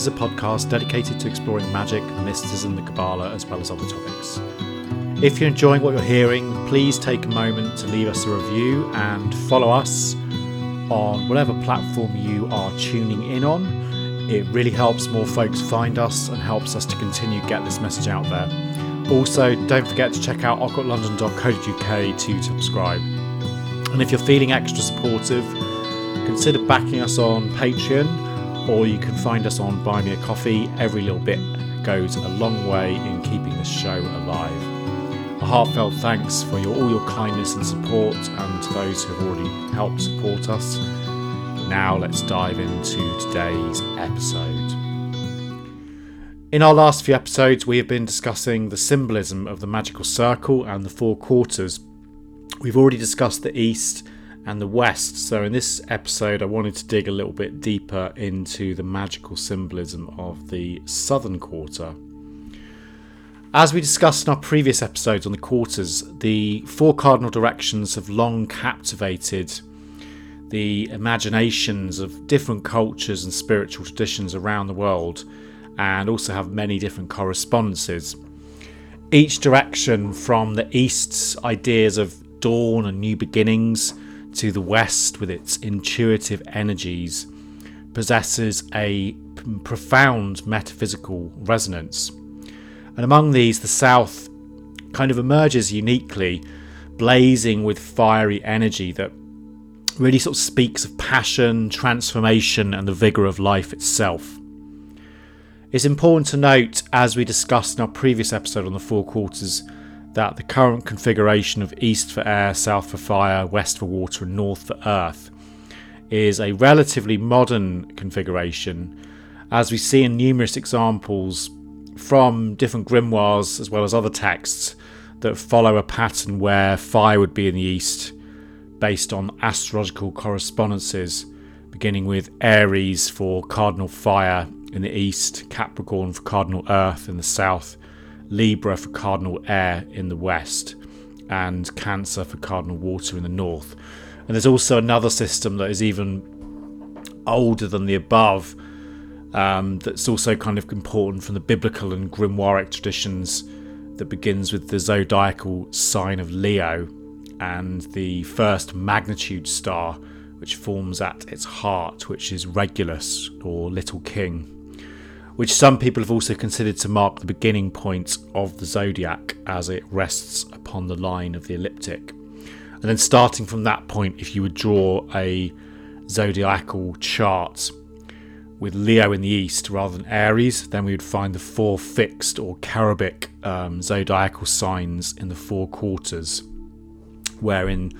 is a podcast dedicated to exploring magic, mysticism, the Kabbalah, as well as other topics. If you're enjoying what you're hearing, please take a moment to leave us a review and follow us on whatever platform you are tuning in on. It really helps more folks find us and helps us to continue get this message out there. Also, don't forget to check out occultlondon.co.uk to subscribe. And if you're feeling extra supportive, consider backing us on Patreon or you can find us on Buy Me a Coffee. Every little bit goes a long way in keeping the show alive. A heartfelt thanks for your, all your kindness and support and to those who have already helped support us. Now let's dive into today's episode. In our last few episodes, we have been discussing the symbolism of the magical circle and the four quarters. We've already discussed the East and the West, so in this episode, I wanted to dig a little bit deeper into the magical symbolism of the Southern Quarter. As we discussed in our previous episodes on the quarters, the four cardinal directions have long captivated the imaginations of different cultures and spiritual traditions around the world and also have many different correspondences. Each direction, from the East's ideas of dawn and new beginnings to the West with its intuitive energies, possesses a profound metaphysical resonance. And among these, the South kind of emerges uniquely, blazing with fiery energy that really sort of speaks of passion, transformation, and the vigour of life itself. It's important to note, as we discussed in our previous episode on the Four Quarters, that the current configuration of East for air, South for fire, West for water, and North for earth is a relatively modern configuration, as we see in numerous examples from different grimoires as well as other texts that follow a pattern where fire would be in the east based on astrological correspondences, beginning with Aries for cardinal fire in the east, Capricorn for cardinal earth in the south, Libra for cardinal air in the west, and Cancer for cardinal water in the north. And there's also another system that is even older than the above, um, that's also kind of important from the biblical and grimoire traditions that begins with the zodiacal sign of Leo and the first magnitude star, which forms at its heart, which is Regulus or Little King, which some people have also considered to mark the beginning point of the zodiac as it rests upon the line of the ecliptic. And then, starting from that point, if you would draw a zodiacal chart with Leo in the east rather than Aries, then we would find the four fixed or cherubic um, zodiacal signs in the four quarters, wherein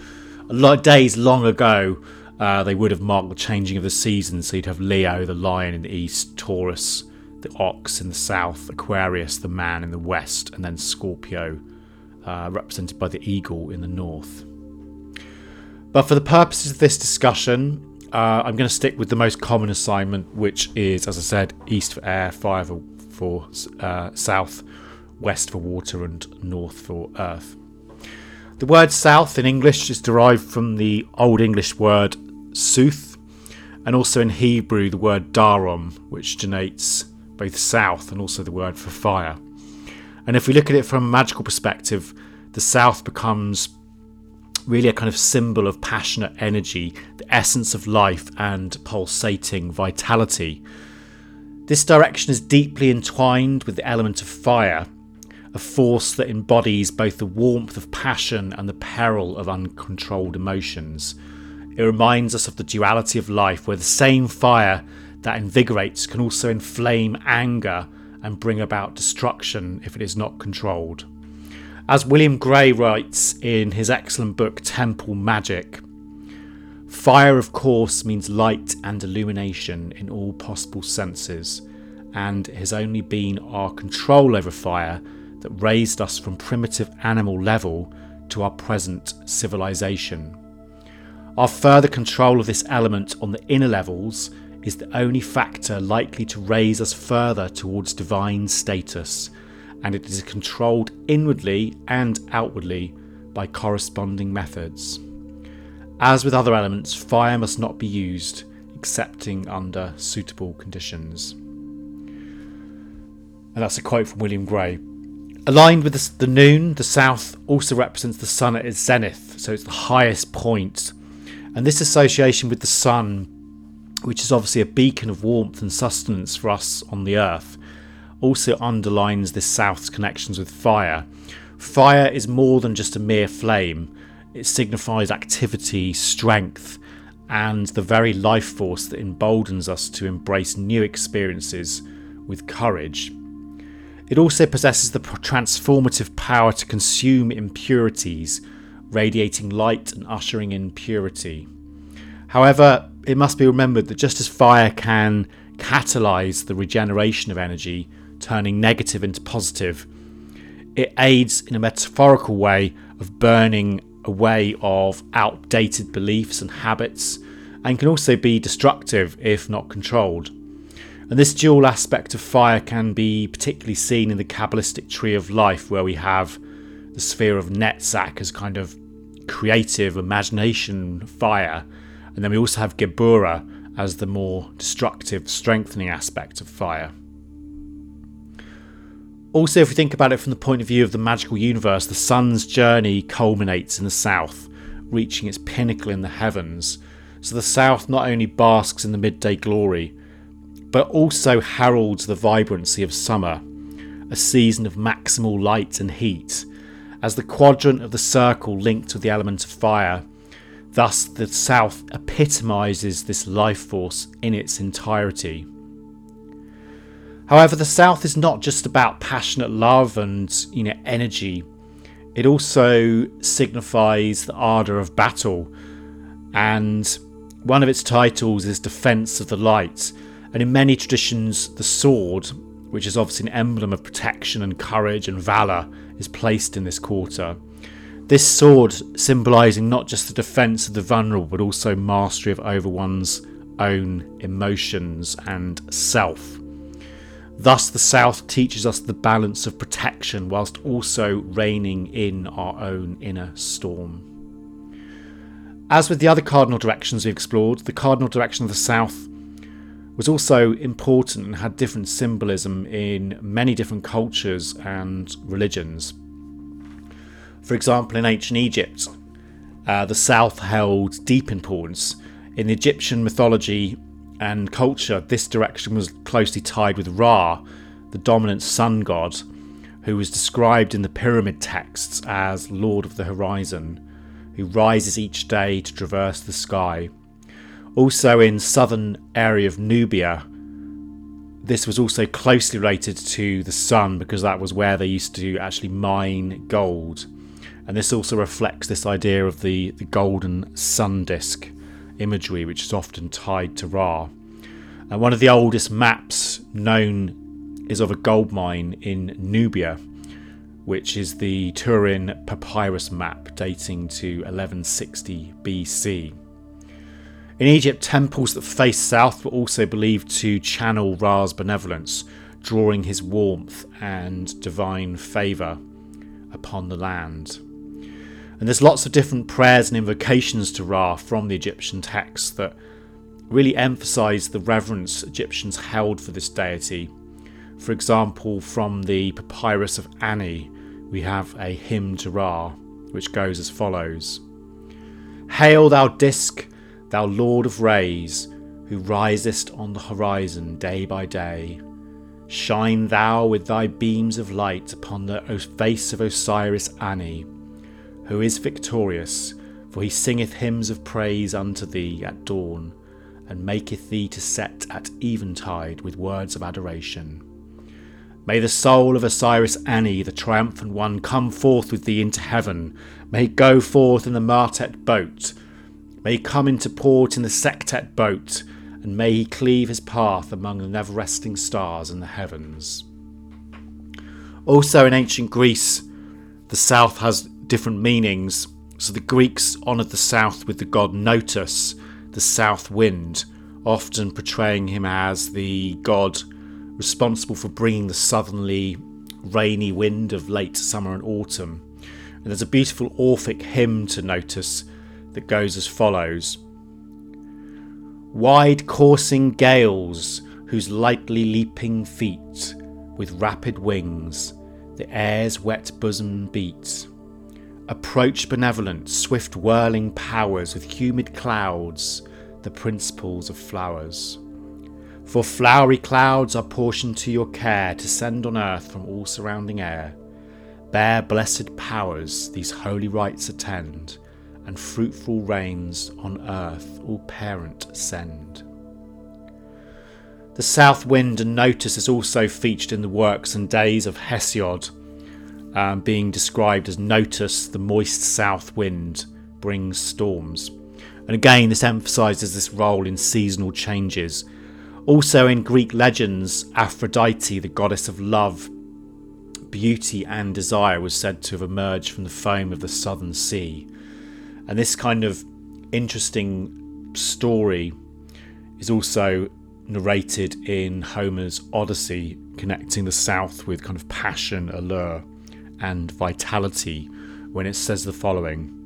a lot of days long ago uh, they would have marked the changing of the seasons. So you'd have Leo, the lion in the east, Taurus, the ox in the south, Aquarius, the man in the west, and then Scorpio, uh, represented by the eagle in the north. But for the purposes of this discussion, uh, I'm going to stick with the most common assignment, which is, as I said, east for air, fire for, for uh, south, west for water, and north for earth. The word south in English is derived from the Old English word sooth, and also in Hebrew the word darom, which denotes both south and also the word for fire. And if we look at it from a magical perspective, the south becomes really a kind of symbol of passionate energy, the essence of life, and pulsating vitality. This direction is deeply entwined with the element of fire, a force that embodies both the warmth of passion and the peril of uncontrolled emotions. It reminds us of the duality of life, where the same fire that invigorates can also inflame anger and bring about destruction if it is not controlled. As William Gray writes in his excellent book Temple Magic, fire, of course, means light and illumination in all possible senses, and it has only been our control over fire that raised us from primitive animal level to our present civilization. Our further control of this element on the inner levels is the only factor likely to raise us further towards divine status and it is controlled inwardly and outwardly by corresponding methods. As with other elements, fire must not be used, excepting under suitable conditions. And that's a quote from William Gray. Aligned with the, noon, the south also represents the sun at its zenith, so it's the highest point. And this association with the sun, which is obviously a beacon of warmth and sustenance for us on the earth, also underlines this south's connections with fire. Fire is more than just a mere flame, it signifies activity, strength, and the very life force that emboldens us to embrace new experiences with courage. It also possesses the transformative power to consume impurities, radiating light and ushering in purity. However, it must be remembered that just as fire can catalyse the regeneration of energy, turning negative into positive, it aids in a metaphorical way of burning away of outdated beliefs and habits, and can also be destructive if not controlled. And this dual aspect of fire can be particularly seen in the Kabbalistic tree of life, where we have the sphere of Netzach as kind of creative imagination fire, and then we also have Geburah as the more destructive, strengthening aspect of fire. Also, if we think about it from the point of view of the magical universe, the sun's journey culminates in the south, reaching its pinnacle in the heavens. So the south not only basks in the midday glory, but also heralds the vibrancy of summer, a season of maximal light and heat, as the quadrant of the circle linked with the element of fire. Thus, the south epitomises this life force in its entirety. However, the south is not just about passionate love and you know energy. It also signifies the ardour of battle, and one of its titles is Defence of the Light, and in many traditions, the sword, which is obviously an emblem of protection and courage and valour, is placed in this quarter. This sword symbolising not just the defence of the vulnerable, but also mastery of over one's own emotions and self. Thus, the South teaches us the balance of protection whilst also reining in our own inner storm. As with the other cardinal directions we explored, the cardinal direction of the South was also important and had different symbolism in many different cultures and religions. For example, in ancient Egypt, uh, the south held deep importance. In Egyptian mythology and culture, this direction was closely tied with Ra, the dominant sun god, who was described in the pyramid texts as Lord of the Horizon, who rises each day to traverse the sky also in southern area of Nubia, this was also closely related to the sun because that was where they used to actually mine gold. And this also reflects this idea of the, the golden sun disk imagery, which is often tied to Ra. And one of the oldest maps known is of a gold mine in Nubia, which is the Turin papyrus map dating to 1160 BC. In Egypt, temples that face south were also believed to channel Ra's benevolence, drawing his warmth and divine favour upon the land. And there's lots of different prayers and invocations to Ra from the Egyptian texts that really emphasize the reverence Egyptians held for this deity. For example, from the Papyrus of Ani, we have a hymn to Ra, which goes as follows Hail, thou disk thou Lord of rays, who risest on the horizon day by day. Shine thou with thy beams of light upon the face of Osiris Ani, who is victorious, for he singeth hymns of praise unto thee at dawn, and maketh thee to set at eventide with words of adoration. May the soul of Osiris Ani, the triumphant one, come forth with thee into heaven. May he go forth in the Matet boat, May he come into port in the Sektet boat, and may he cleave his path among the never resting stars in the heavens. Also, in ancient Greece, the south has different meanings. So, the Greeks honoured the south with the god Notus, the south wind, often portraying him as the god responsible for bringing the southerly, rainy wind of late summer and autumn. And there's a beautiful Orphic hymn to Notus that goes as follows Wide coursing gales, whose lightly leaping feet, with rapid wings, the air's wet bosom beat. Approach benevolent, swift whirling powers with humid clouds, the principles of flowers. For flowery clouds are portioned to your care to send on earth from all surrounding air. Bear blessed powers these holy rites attend, and fruitful rains on earth all parent send. The south wind and notus is also featured in the works and days of Hesiod, um, being described as notus, the moist south wind, brings storms. And again, this emphasises this role in seasonal changes. Also, in Greek legends, Aphrodite, the goddess of love, beauty, and desire, was said to have emerged from the foam of the southern sea. And this kind of interesting story is also narrated in Homer's Odyssey, connecting the south with kind of passion, allure, and vitality, when it says the following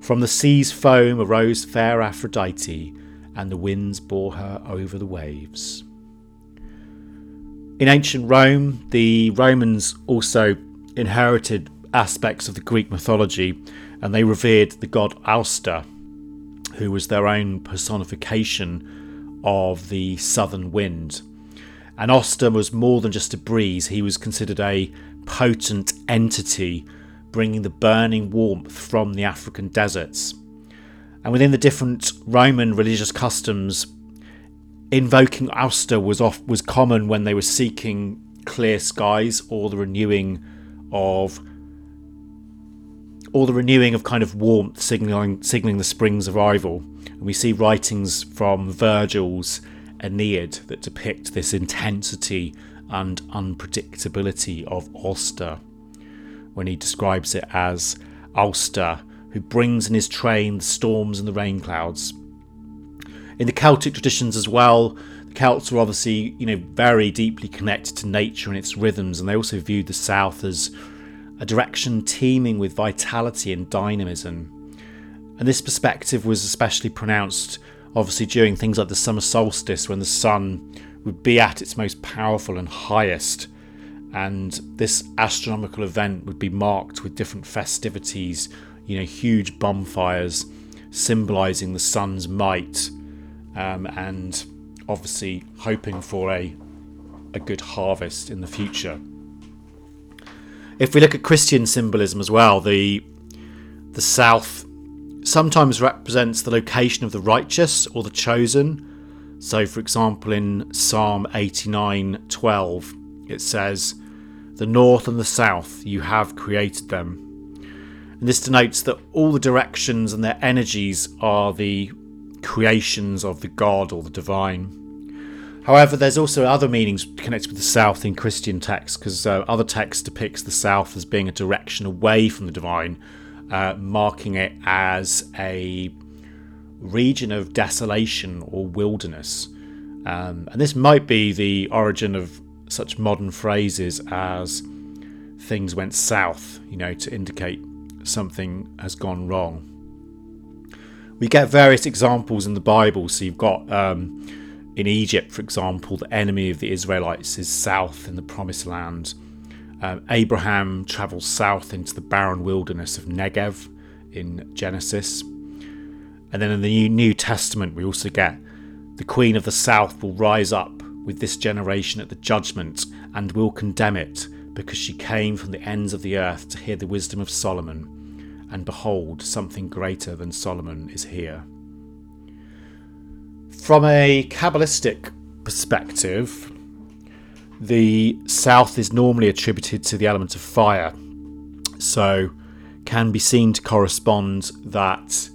From the sea's foam arose fair Aphrodite, and the winds bore her over the waves. In ancient Rome, the Romans also inherited aspects of the Greek mythology and they revered the god Auster, who was their own personification of the southern wind. And Auster was more than just a breeze, he was considered a potent entity bringing the burning warmth from the African deserts. And within the different Roman religious customs, invoking Auster was off was common when they were seeking clear skies or the renewing of or the renewing of kind of warmth signaling signaling the spring's arrival. And we see writings from Virgil's Aeneid that depict this intensity and unpredictability of Auster, when he describes it as Auster, who brings in his train the storms and the rain clouds. In the Celtic traditions as well, the Celts were obviously, you know, very deeply connected to nature and its rhythms, and they also viewed the South as a direction teeming with vitality and dynamism. And this perspective was especially pronounced, obviously, during things like the summer solstice when the sun would be at its most powerful and highest. And this astronomical event would be marked with different festivities, you know, huge bonfires symbolizing the sun's might, um, and obviously hoping for a, a good harvest in the future. If we look at Christian symbolism as well, the the south sometimes represents the location of the righteous or the chosen, so, for example, in Psalm 89:12, it says, "The north and the south you have created them." And this denotes that all the directions and their energies are the creations of the God or the divine. However, there's also other meanings connected with the south in Christian texts, because uh, other texts depicts the south as being a direction away from the divine, uh, marking it as a region of desolation or wilderness. Um, and this might be the origin of such modern phrases as things went south, you know, to indicate something has gone wrong. We get various examples in the Bible. So you've got um, in Egypt, for example, the enemy of the Israelites is south in the promised land. Um, Abraham travels south into the barren wilderness of Negev in Genesis. And then in the New Testament, we also get the Queen of the South will rise up with this generation at the judgment and will condemn it, because she came from the ends of the earth to hear the wisdom of Solomon. And behold, something greater than Solomon is here. From a Kabbalistic perspective, the south is normally attributed to the element of fire, so can be seen to correspond that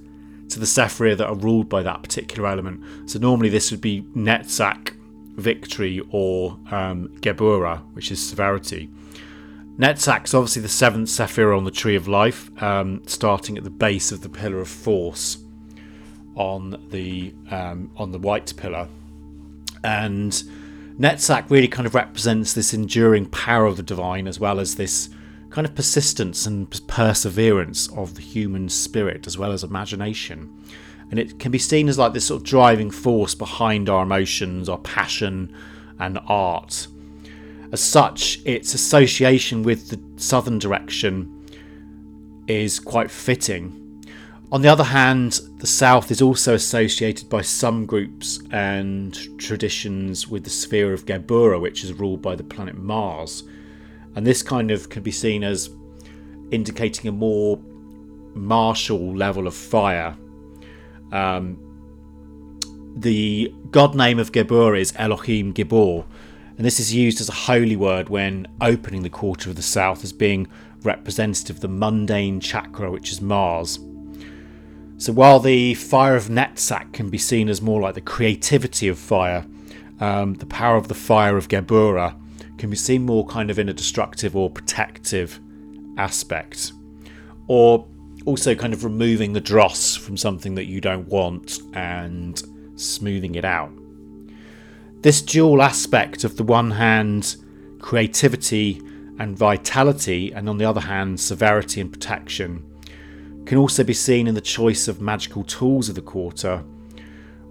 to the Sephirah that are ruled by that particular element. So normally this would be Netzach, victory, or um, Geburah, which is severity. Netzach is obviously the seventh Sephirah on the Tree of Life, um, starting at the base of the Pillar of Force on the um, on the white pillar, and Netzach really kind of represents this enduring power of the divine as well as this kind of persistence and perseverance of the human spirit as well as imagination. And it can be seen as like this sort of driving force behind our emotions, our passion, and art. As such, its association with the southern direction is quite fitting. On the other hand, the south is also associated by some groups and traditions with the sphere of Geburah, which is ruled by the planet Mars. And this kind of can be seen as indicating a more martial level of fire. Um, the god name of Geburah is Elohim Gibor, and this is used as a holy word when opening the quarter of the south as being representative of the mundane chakra, which is Mars. So while the fire of Netzach can be seen as more like the creativity of fire, um, the power of the fire of Geburah can be seen more kind of in a destructive or protective aspect. Or also kind of removing the dross from something that you don't want and smoothing it out. This dual aspect of the one hand creativity and vitality, and on the other hand, severity and protection, can also be seen in the choice of magical tools of the quarter,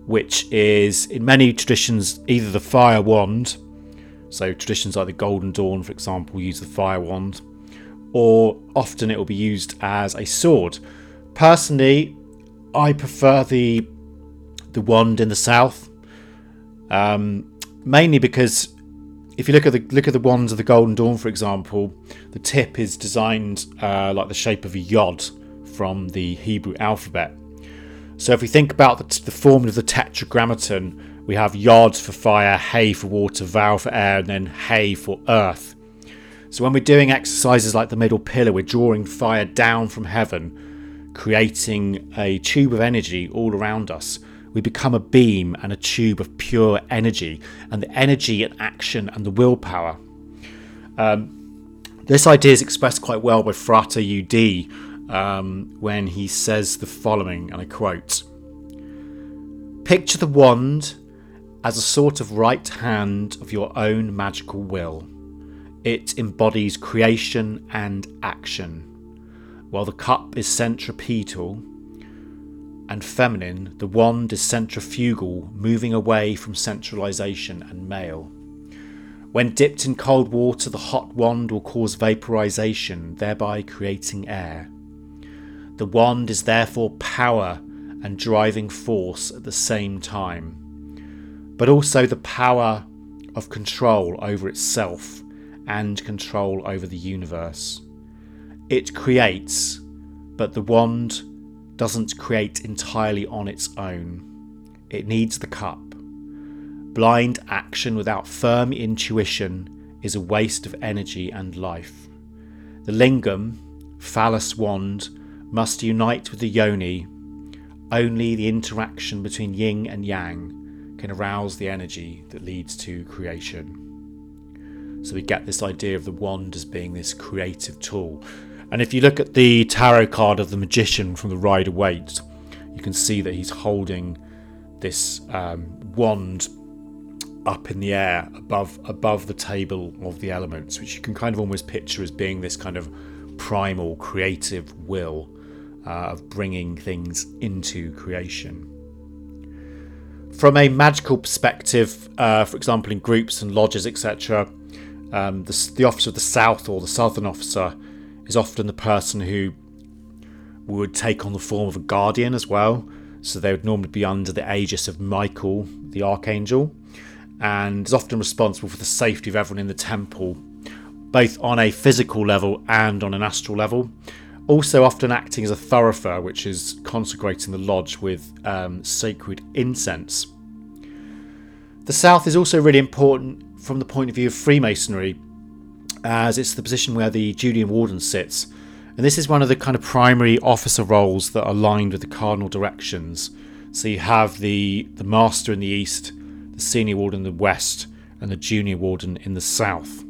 which is in many traditions either the fire wand, so traditions like the Golden Dawn, for example, use the fire wand, or often it will be used as a sword. Personally, I prefer the the wand in the south, um, mainly because if you look at the look at the wands of the Golden Dawn, for example, the tip is designed uh, like the shape of a yod from the Hebrew alphabet. So if we think about the, the of the Tetragrammaton, we have yards for fire, Hay for water, Vau for air, and then Hay for earth. So when we're doing exercises like the middle pillar, we're drawing fire down from heaven, creating a tube of energy all around us. We become a beam and a tube of pure energy, and the energy and action and the willpower. Um, this idea is expressed quite well by Frater UD um, when he says the following, and I quote Picture the wand as a sort of right hand of your own magical will. It embodies creation and action, while the cup is centripetal and feminine, the wand is centrifugal, moving away from centralization and male. When dipped in cold water, the hot wand will cause vaporization, thereby creating air. The wand is therefore power and driving force at the same time, but also the power of control over itself and control over the universe. It creates, but the wand doesn't create entirely on its own. It needs the cup. Blind action without firm intuition is a waste of energy and life. The lingam, phallus wand, must unite with the yoni, only the interaction between yin and yang can arouse the energy that leads to creation. So we get this idea of the wand as being this creative tool. And if you look at the tarot card of the magician from the Rider Waite, you can see that he's holding this um, wand up in the air above above the table of the elements, which you can kind of almost picture as being this kind of primal creative will uh, of bringing things into creation. From a magical perspective, uh, for example, in groups and lodges, etc., um, the, the officer of the south or the southern officer is often the person who would take on the form of a guardian as well. So they would normally be under the aegis of Michael, the archangel, and is often responsible for the safety of everyone in the temple, both on a physical level and on an astral level also often acting as a thurifer, which is consecrating the lodge with um, sacred incense. The south is also really important from the point of view of Freemasonry, as it's the position where the Junior Warden sits. And this is one of the kind of primary officer roles that are aligned with the cardinal directions. So you have the, the Master in the east, the Senior Warden in the west, and the Junior Warden in the south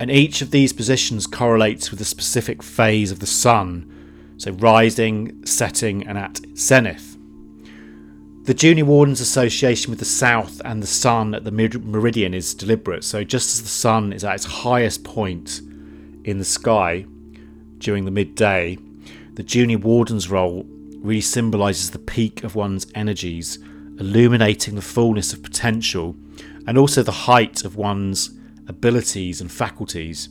and each of these positions correlates with a specific phase of the sun, so rising, setting, and at zenith. The Junior Warden's association with the south and the sun at the meridian is deliberate, so just as the sun is at its highest point in the sky during the midday, the junior warden's role really symbolises the peak of one's energies, illuminating the fullness of potential and also the height of one's abilities and faculties.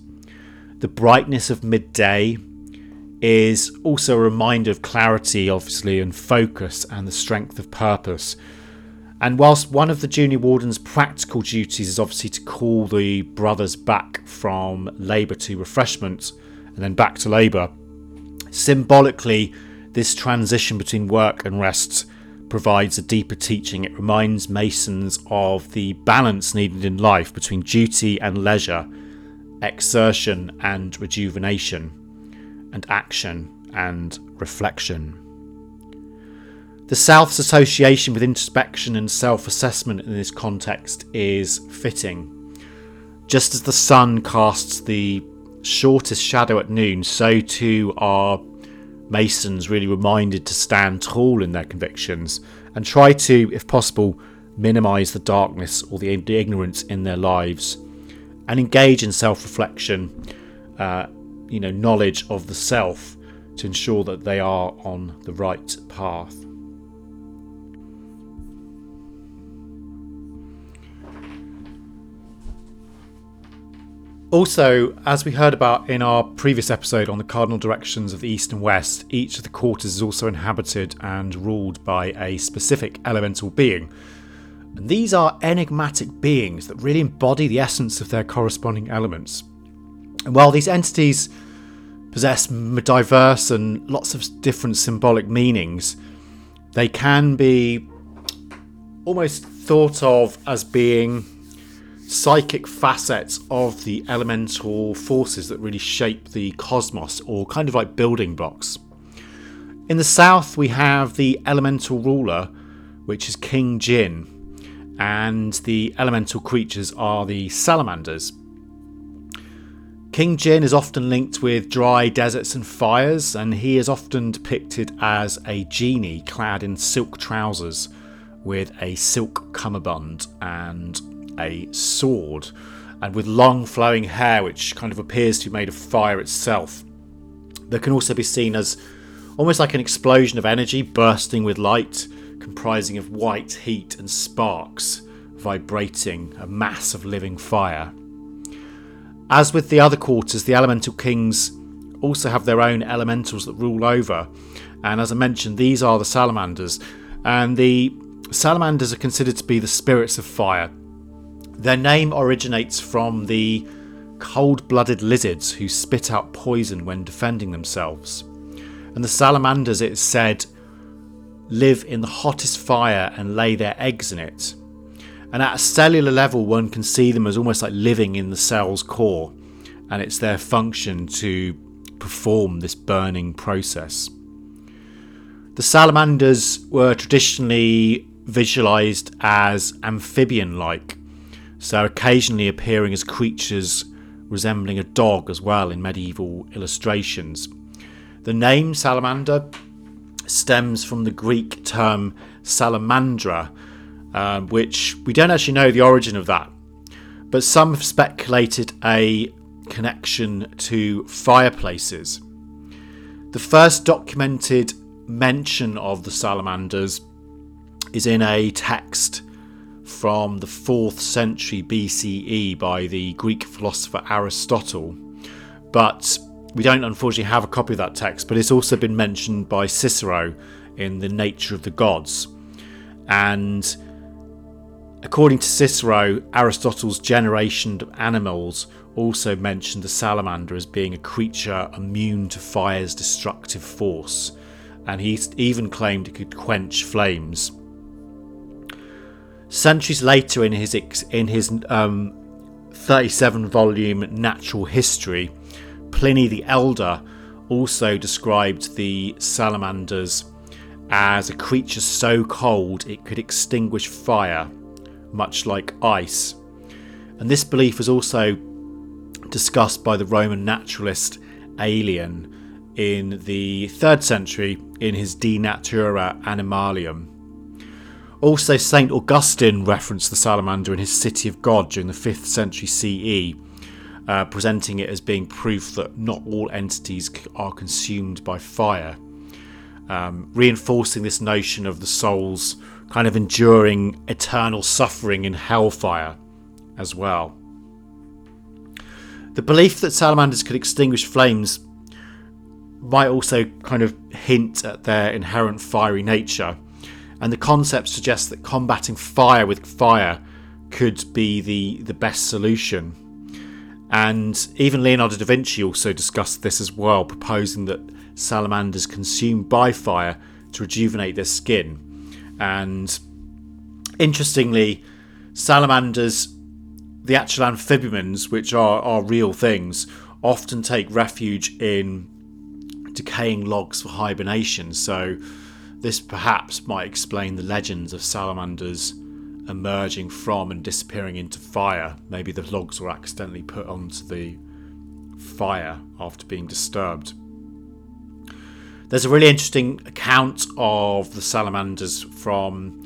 The brightness of midday is also a reminder of clarity, obviously, and focus and the strength of purpose. And whilst one of the junior warden's practical duties is obviously to call the brothers back from labour to refreshment and then back to labour, symbolically, this transition between work and rest provides a deeper teaching. It reminds Masons of the balance needed in life between duty and leisure, exertion and rejuvenation and action and reflection. The South's association with introspection and self assessment in this context is fitting. Just as the sun casts the shortest shadow at noon, so too are Masons really reminded to stand tall in their convictions and try to, if possible, minimise the darkness or the ignorance in their lives and engage in self reflection uh, you know knowledge of the self to ensure that they are on the right path. Also, as we heard about in our previous episode on the cardinal directions of the East and West, each of the quarters is also inhabited and ruled by a specific elemental being. And these are enigmatic beings that really embody the essence of their corresponding elements. And while these entities possess diverse and lots of different symbolic meanings, they can be almost thought of as being psychic facets of the elemental forces that really shape the cosmos, or kind of like building blocks. In the south, we have the elemental ruler, which is King Jin, and the elemental creatures are the salamanders. King Jin is often linked with dry deserts and fires, and he is often depicted as a genie clad in silk trousers with a silk cummerbund and a sword, and with long flowing hair which kind of appears to be made of fire itself. That can also be seen as almost like an explosion of energy bursting with light, comprising of white heat and sparks vibrating a mass of living fire. As with the other quarters, the Elemental Kings also have their own elementals that rule over. And as I mentioned, these are the salamanders. And the salamanders are considered to be the spirits of fire. Their name originates from the cold blooded lizards who spit out poison when defending themselves. And the salamanders, it is said, live in the hottest fire and lay their eggs in it. And at a cellular level, one can see them as almost like living in the cell's core, and it's their function to perform this burning process. The salamanders were traditionally visualized as amphibian like, so occasionally appearing as creatures resembling a dog as well in medieval illustrations. The name salamander stems from the Greek term salamandra, um, which we don't actually know the origin of that. But some have speculated a connection to fireplaces. The first documented mention of the salamanders is in a text from the 4th century BCE by the Greek philosopher Aristotle. But we don't unfortunately have a copy of that text, but it's also been mentioned by Cicero in The Nature of the Gods. And According to Cicero, Aristotle's generation of animals also mentioned the salamander as being a creature immune to fire's destructive force, and he even claimed it could quench flames. Centuries later, in his in his um, 37 volume Natural History, Pliny the Elder also described the salamanders as a creature so cold it could extinguish fire much like ice. And this belief was also discussed by the Roman naturalist Aelian in the 3rd century in his De Natura Animalium. Also, St. Augustine referenced the salamander in his City of God during the 5th century CE. uh, presenting it as being proof that not all entities are consumed by fire, um, reinforcing this notion of the soul's kind of enduring eternal suffering in hellfire as well. The belief that salamanders could extinguish flames might also kind of hint at their inherent fiery nature, and the concept suggests that combating fire with fire could be the, the best solution. And even Leonardo da Vinci also discussed this as well, proposing that salamanders consumed by fire to rejuvenate their skin. And interestingly, salamanders, the actual amphibians, which are, are real things, often take refuge in decaying logs for hibernation. So, this perhaps might explain the legends of salamanders emerging from and disappearing into fire. Maybe the logs were accidentally put onto the fire after being disturbed. There's a really interesting account of the salamanders from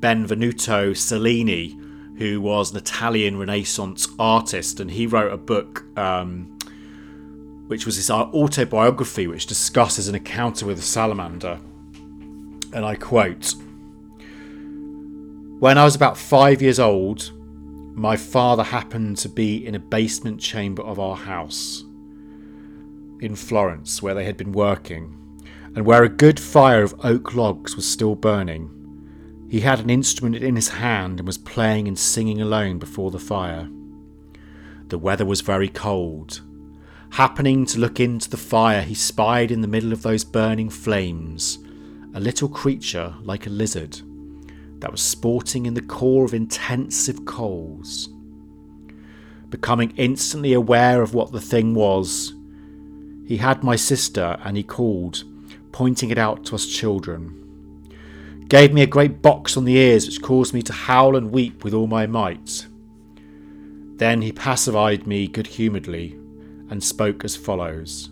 Benvenuto Cellini, who was an Italian Renaissance artist, and he wrote a book um, which was his autobiography, which discusses an encounter with a salamander. And I quote When I was about five years old, my father happened to be in a basement chamber of our house in Florence, where they had been working and where a good fire of oak logs was still burning. He had an instrument in his hand and was playing and singing alone before the fire. The weather was very cold. Happening to look into the fire, he spied in the middle of those burning flames a little creature like a lizard that was sporting in the core of intensive coals. Becoming instantly aware of what the thing was, he had my sister and he called, pointing it out to us children. Gave me a great box on the ears, which caused me to howl and weep with all my might. Then he pacified me good humouredly and spoke as follows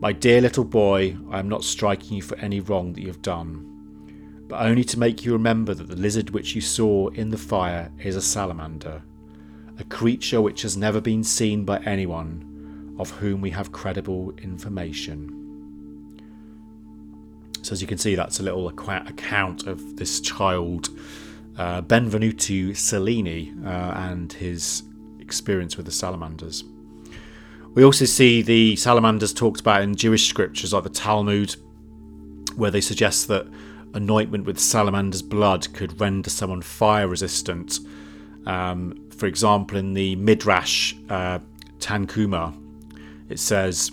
My dear little boy, I am not striking you for any wrong that you have done, but only to make you remember that the lizard which you saw in the fire is a salamander, a creature which has never been seen by anyone of whom we have credible information. So, as you can see, that's a little account of this child, uh, Benvenuto Cellini, uh, and his experience with the salamanders. We also see the salamanders talked about in Jewish scriptures like the Talmud, where they suggest that anointment with salamander's blood could render someone fire resistant. Um, for example, in the Midrash uh, Tanhuma, it says,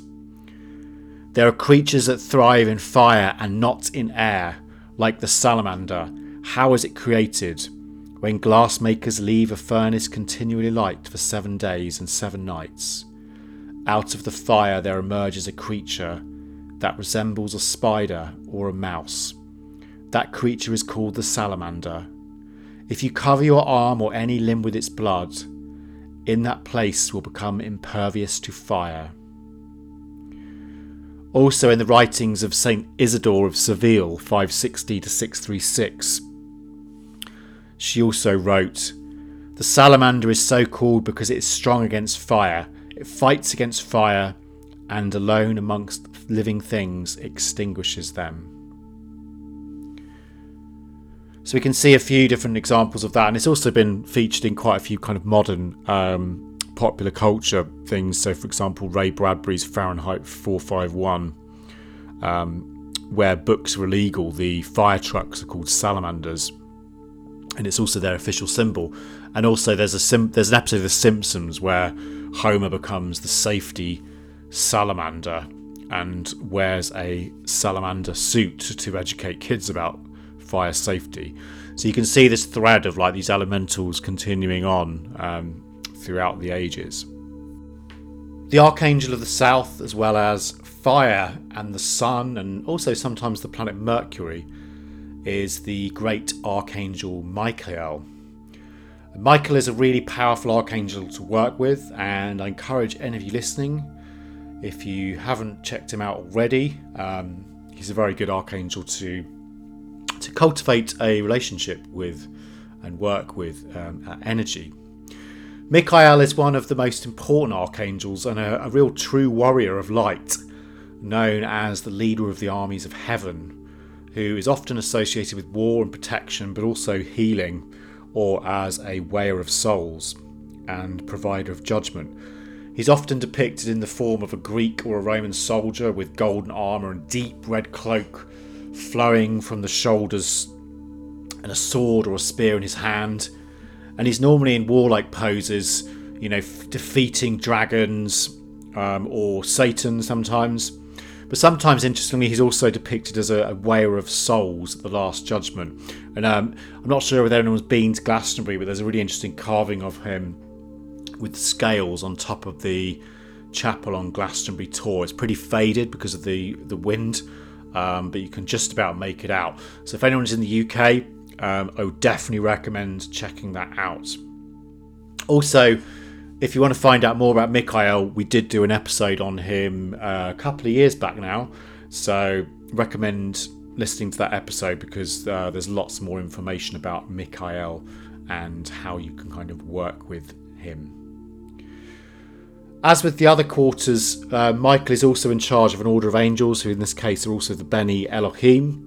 there are creatures that thrive in fire and not in air, like the salamander. How is it created? When glassmakers leave a furnace continually light for seven days and seven nights. Out of the fire there emerges a creature that resembles a spider or a mouse. That creature is called the salamander. If you cover your arm or any limb with its blood, in that place will become impervious to fire. Also, in the writings of Saint Isidore of Seville, 560 to 636, she also wrote The salamander is so called because it is strong against fire. It fights against fire and alone amongst living things extinguishes them. So we can see a few different examples of that, and it's also been featured in quite a few kind of modern um, popular culture things. So, for example, Ray Bradbury's Fahrenheit 451, um, where books are illegal, the fire trucks are called salamanders, and it's also their official symbol. And also, there's a sim- there's an episode of The Simpsons where Homer becomes the safety salamander and wears a salamander suit to educate kids about fire safety. So you can see this thread of like these elementals continuing on um, throughout the ages. The Archangel of the South, as well as fire and the sun, and also sometimes the planet Mercury, is the great Archangel Michael. Michael is a really powerful archangel to work with, and I encourage any of you listening, if you haven't checked him out already, um, he's a very good archangel to to cultivate a relationship with and work with um, energy. Michael is one of the most important archangels and a, a real true warrior of light, known as the leader of the armies of heaven, who is often associated with war and protection, but also healing, or as a weigher of souls and provider of judgment. He's often depicted in the form of a Greek or a Roman soldier with golden armour and deep red cloak flowing from the shoulders, and a sword or a spear in his hand. And he's normally in warlike poses, you know, f- defeating dragons um, or Satan sometimes. But sometimes, interestingly, he's also depicted as a, a weigher of souls at the Last Judgment. And um, I'm not sure whether anyone's been to Glastonbury, but there's a really interesting carving of him with scales on top of the chapel on Glastonbury Tor. It's pretty faded because of the, the wind, um, but you can just about make it out. So if anyone's in the UK, um, I would definitely recommend checking that out. Also, if you want to find out more about Mikhail, we did do an episode on him uh, a couple of years back now. So recommend listening to that episode because uh, there's lots more information about Mikhail and how you can kind of work with him. As with the other quarters, uh, Michael is also in charge of an order of angels, who in this case are also the Beni Elohim.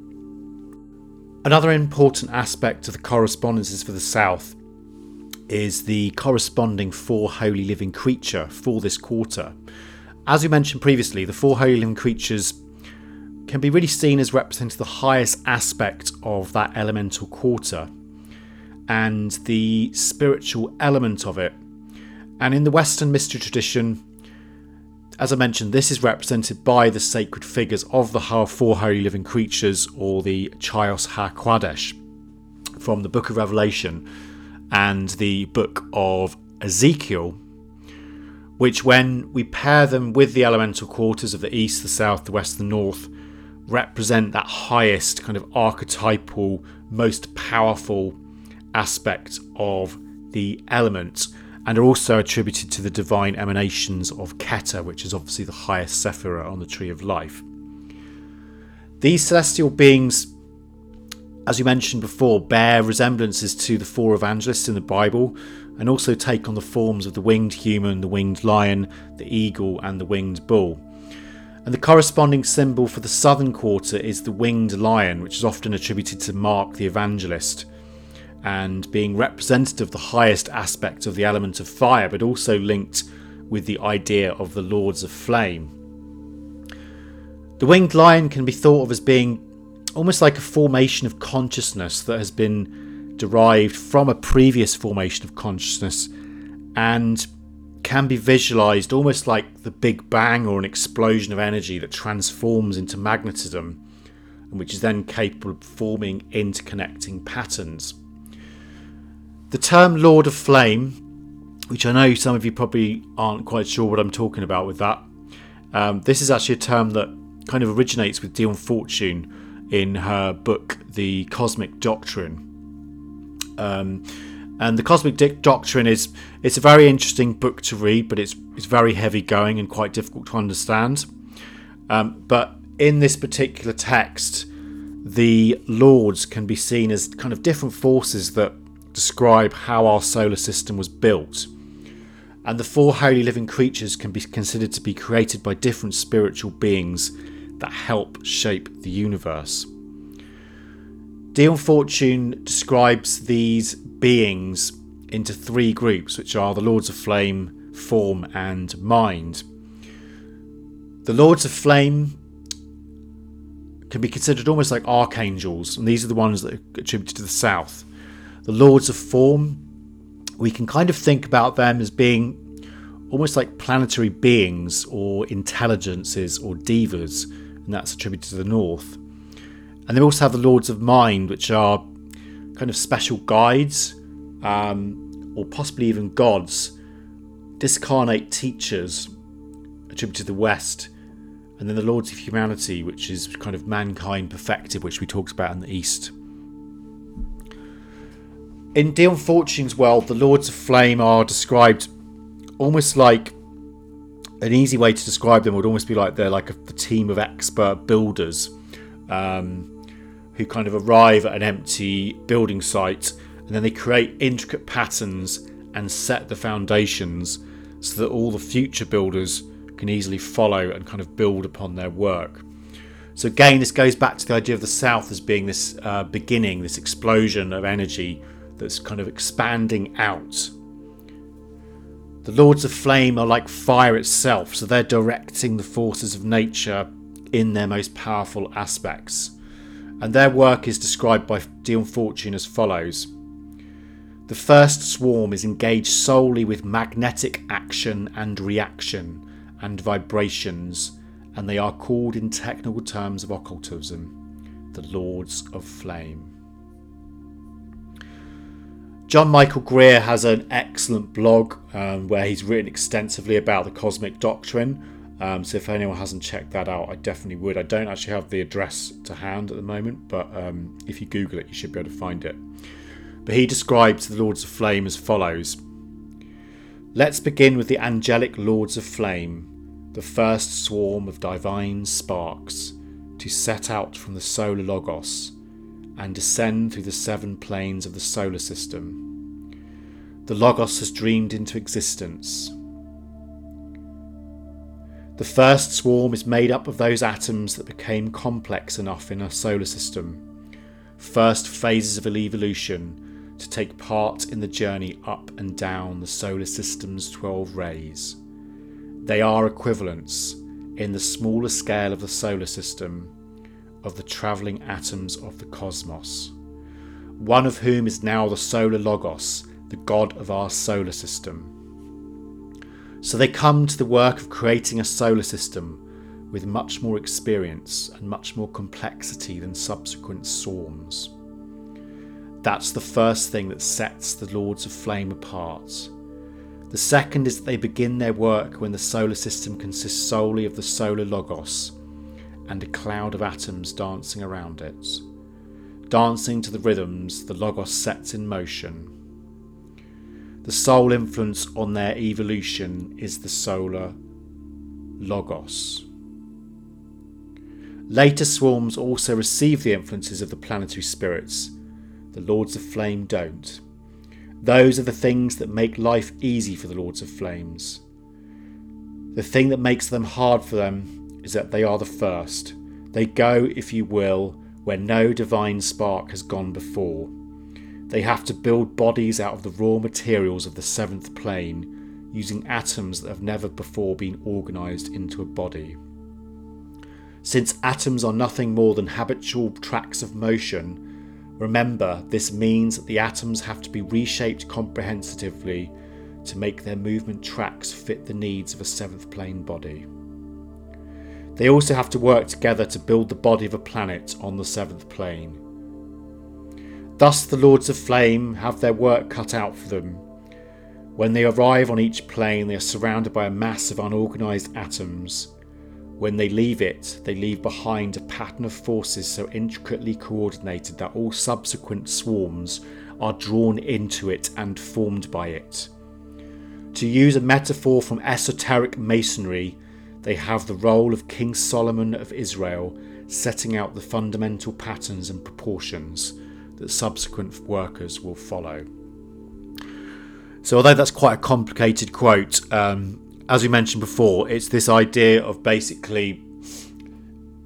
Another important aspect of the correspondences for the south is the corresponding four holy living creature for this quarter. As we mentioned previously, the four holy living creatures can be really seen as representing the highest aspect of that elemental quarter and the spiritual element of it. And in the Western mystery tradition, as I mentioned, this is represented by the sacred figures of the four holy living creatures or the Chayoth HaKodesh from the book of Revelation and the book of Ezekiel, which, when we pair them with the elemental quarters of the east, the south, the west, the north, represent that highest kind of archetypal, most powerful aspect of the element and are also attributed to the divine emanations of Keter, which is obviously the highest Sephirah on the Tree of Life. These celestial beings as we mentioned before, bear resemblances to the four evangelists in the Bible and also take on the forms of the winged human, the winged lion, the eagle, and the winged bull. And the corresponding symbol for the southern quarter is the winged lion, which is often attributed to Mark the evangelist, and being representative of the highest aspect of the element of fire, but also linked with the idea of the lords of flame. The winged lion can be thought of as being almost like a formation of consciousness that has been derived from a previous formation of consciousness and can be visualized almost like the Big Bang or an explosion of energy that transforms into magnetism and which is then capable of forming interconnecting patterns. The term Lord of Flame, which I know some of you probably aren't quite sure what I'm talking about with that, um, this is actually a term that kind of originates with Dion Fortune in her book, The Cosmic Doctrine. Um, and the Cosmic Doctrine is it's a very interesting book to read, but it's it's very heavy going and quite difficult to understand. Um, but in this particular text, the lords can be seen as kind of different forces that describe how our solar system was built. And the four holy living creatures can be considered to be created by different spiritual beings that help shape the universe. Dion Fortune describes these beings into three groups, which are the Lords of Flame, Form, and Mind. The Lords of Flame can be considered almost like archangels, and these are the ones that are attributed to the south. The Lords of Form, we can kind of think about them as being almost like planetary beings or intelligences or devas and that's attributed to the north. And they also have the Lords of Mind, which are kind of special guides, um, or possibly even gods, discarnate teachers attributed to the West, and then the Lords of Humanity, which is kind of mankind perfected, which we talked about in the East. In Dion Fortune's world, the Lords of Flame are described almost like an easy way to describe them would almost be like they're like a, a team of expert builders um, who kind of arrive at an empty building site and then they create intricate patterns and set the foundations so that all the future builders can easily follow and kind of build upon their work. So, again, this goes back to the idea of the South as being this uh, beginning, this explosion of energy that's kind of expanding out. The Lords of Flame are like fire itself, so they're directing the forces of nature in their most powerful aspects. And their work is described by Dion Fortune as follows The first swarm is engaged solely with magnetic action and reaction and vibrations, and they are called in technical terms of occultism the Lords of Flame. John Michael Greer has an excellent blog um, where he's written extensively about the cosmic doctrine. Um, so if anyone hasn't checked that out, I definitely would. I don't actually have the address to hand at the moment, but um, if you Google it, you should be able to find it. But he describes the Lords of Flame as follows Let's begin with the angelic Lords of Flame, the first swarm of divine sparks, to set out from the solar Logos and descend through the seven planes of the solar system. The Logos has dreamed into existence. The first swarm is made up of those atoms that became complex enough in our solar system, first phases of evolution, to take part in the journey up and down the solar system's 12 rays. They are equivalents, in the smaller scale of the solar system, of the travelling atoms of the cosmos, one of whom is now the solar Logos, the god of our solar system. So they come to the work of creating a solar system with much more experience and much more complexity than subsequent swarms. That's the first thing that sets the Lords of Flame apart. The second is that they begin their work when the solar system consists solely of the solar Logos and a cloud of atoms dancing around it. Dancing to the rhythms the Logos sets in motion. The sole influence on their evolution is the solar Logos. Later swarms also receive the influences of the planetary spirits. The Lords of Flame don't. Those are the things that make life easy for the Lords of Flames. The thing that makes them hard for them is that they are the first. They go, if you will, where no divine spark has gone before. They have to build bodies out of the raw materials of the seventh plane, using atoms that have never before been organised into a body. Since atoms are nothing more than habitual tracks of motion, remember this means that the atoms have to be reshaped comprehensively to make their movement tracks fit the needs of a seventh plane body. They also have to work together to build the body of a planet on the seventh plane. Thus, the Lords of Flame have their work cut out for them. When they arrive on each plane, they are surrounded by a mass of unorganised atoms. When they leave it, they leave behind a pattern of forces so intricately coordinated that all subsequent swarms are drawn into it and formed by it. To use a metaphor from esoteric masonry, they have the role of King Solomon of Israel, setting out the fundamental patterns and proportions that subsequent workers will follow. So, although that's quite a complicated quote, um, as we mentioned before, it's this idea of basically,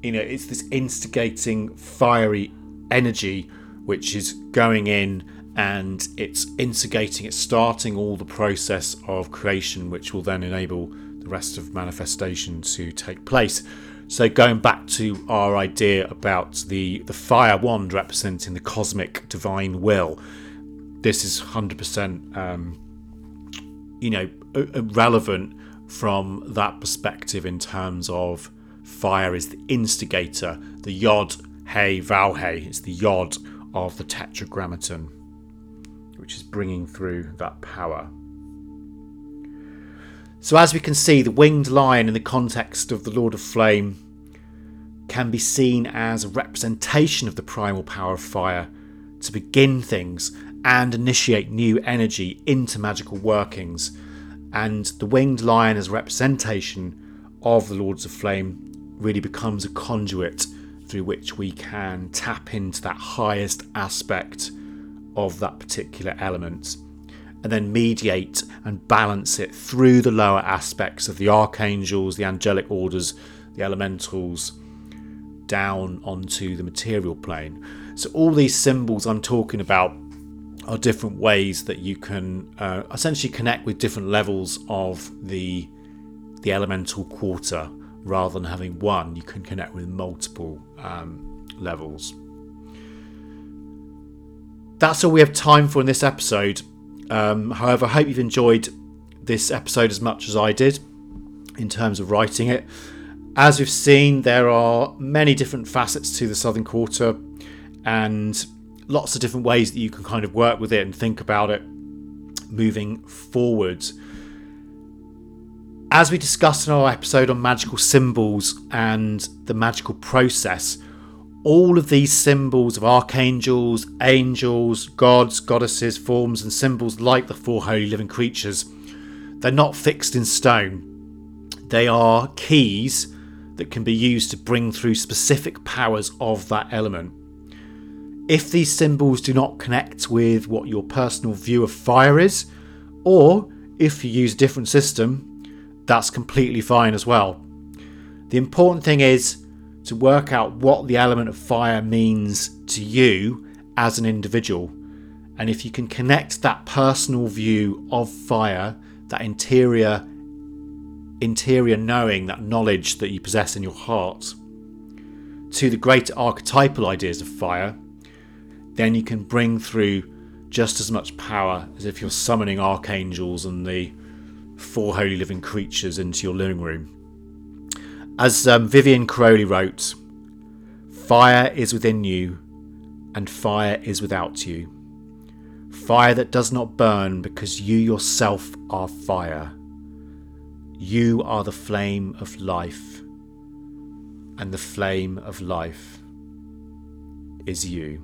you know, it's this instigating fiery energy which is going in and it's instigating, it's starting all the process of creation, which will then enable the rest of manifestation to take place. So going back to our idea about the, the fire wand representing the cosmic divine will, this is 100% um, you know relevant from that perspective in terms of fire is the instigator, the yod hey vau hey, it's the yod of the tetragrammaton, which is bringing through that power. So, as we can see, the winged lion in the context of the Lord of Flame can be seen as a representation of the primal power of fire to begin things and initiate new energy into magical workings. And the winged lion as a representation of the Lords of Flame really becomes a conduit through which we can tap into that highest aspect of that particular element and then mediate and balance it through the lower aspects of the archangels, the angelic orders, the elementals, down onto the material plane. So, all these symbols I'm talking about are different ways that you can uh, essentially connect with different levels of the the elemental quarter rather than having one. You can connect with multiple um, levels. That's all we have time for in this episode um, however i hope you've enjoyed this episode as much as i did in terms of writing it as we've seen there are many different facets to the southern quarter and lots of different ways that you can kind of work with it and think about it moving forward. As we discussed in our episode on magical symbols and the magical process, all of these symbols of archangels, angels, gods, goddesses, forms, and symbols like the four holy living creatures, they're not fixed in stone. They are keys that can be used to bring through specific powers of that element. If these symbols do not connect with what your personal view of fire is, or if you use a different system, that's completely fine as well. The important thing is to work out what the element of fire means to you as an individual. And if you can connect that personal view of fire, that interior interior knowing, that knowledge that you possess in your heart, to the greater archetypal ideas of fire, then you can bring through just as much power as if you're summoning archangels and the four holy living creatures into your living room. As um, Vivianne Crowley wrote, Fire is within you, and fire is without you. Fire that does not burn because you yourself are fire. You are the flame of life, and the flame of life is you.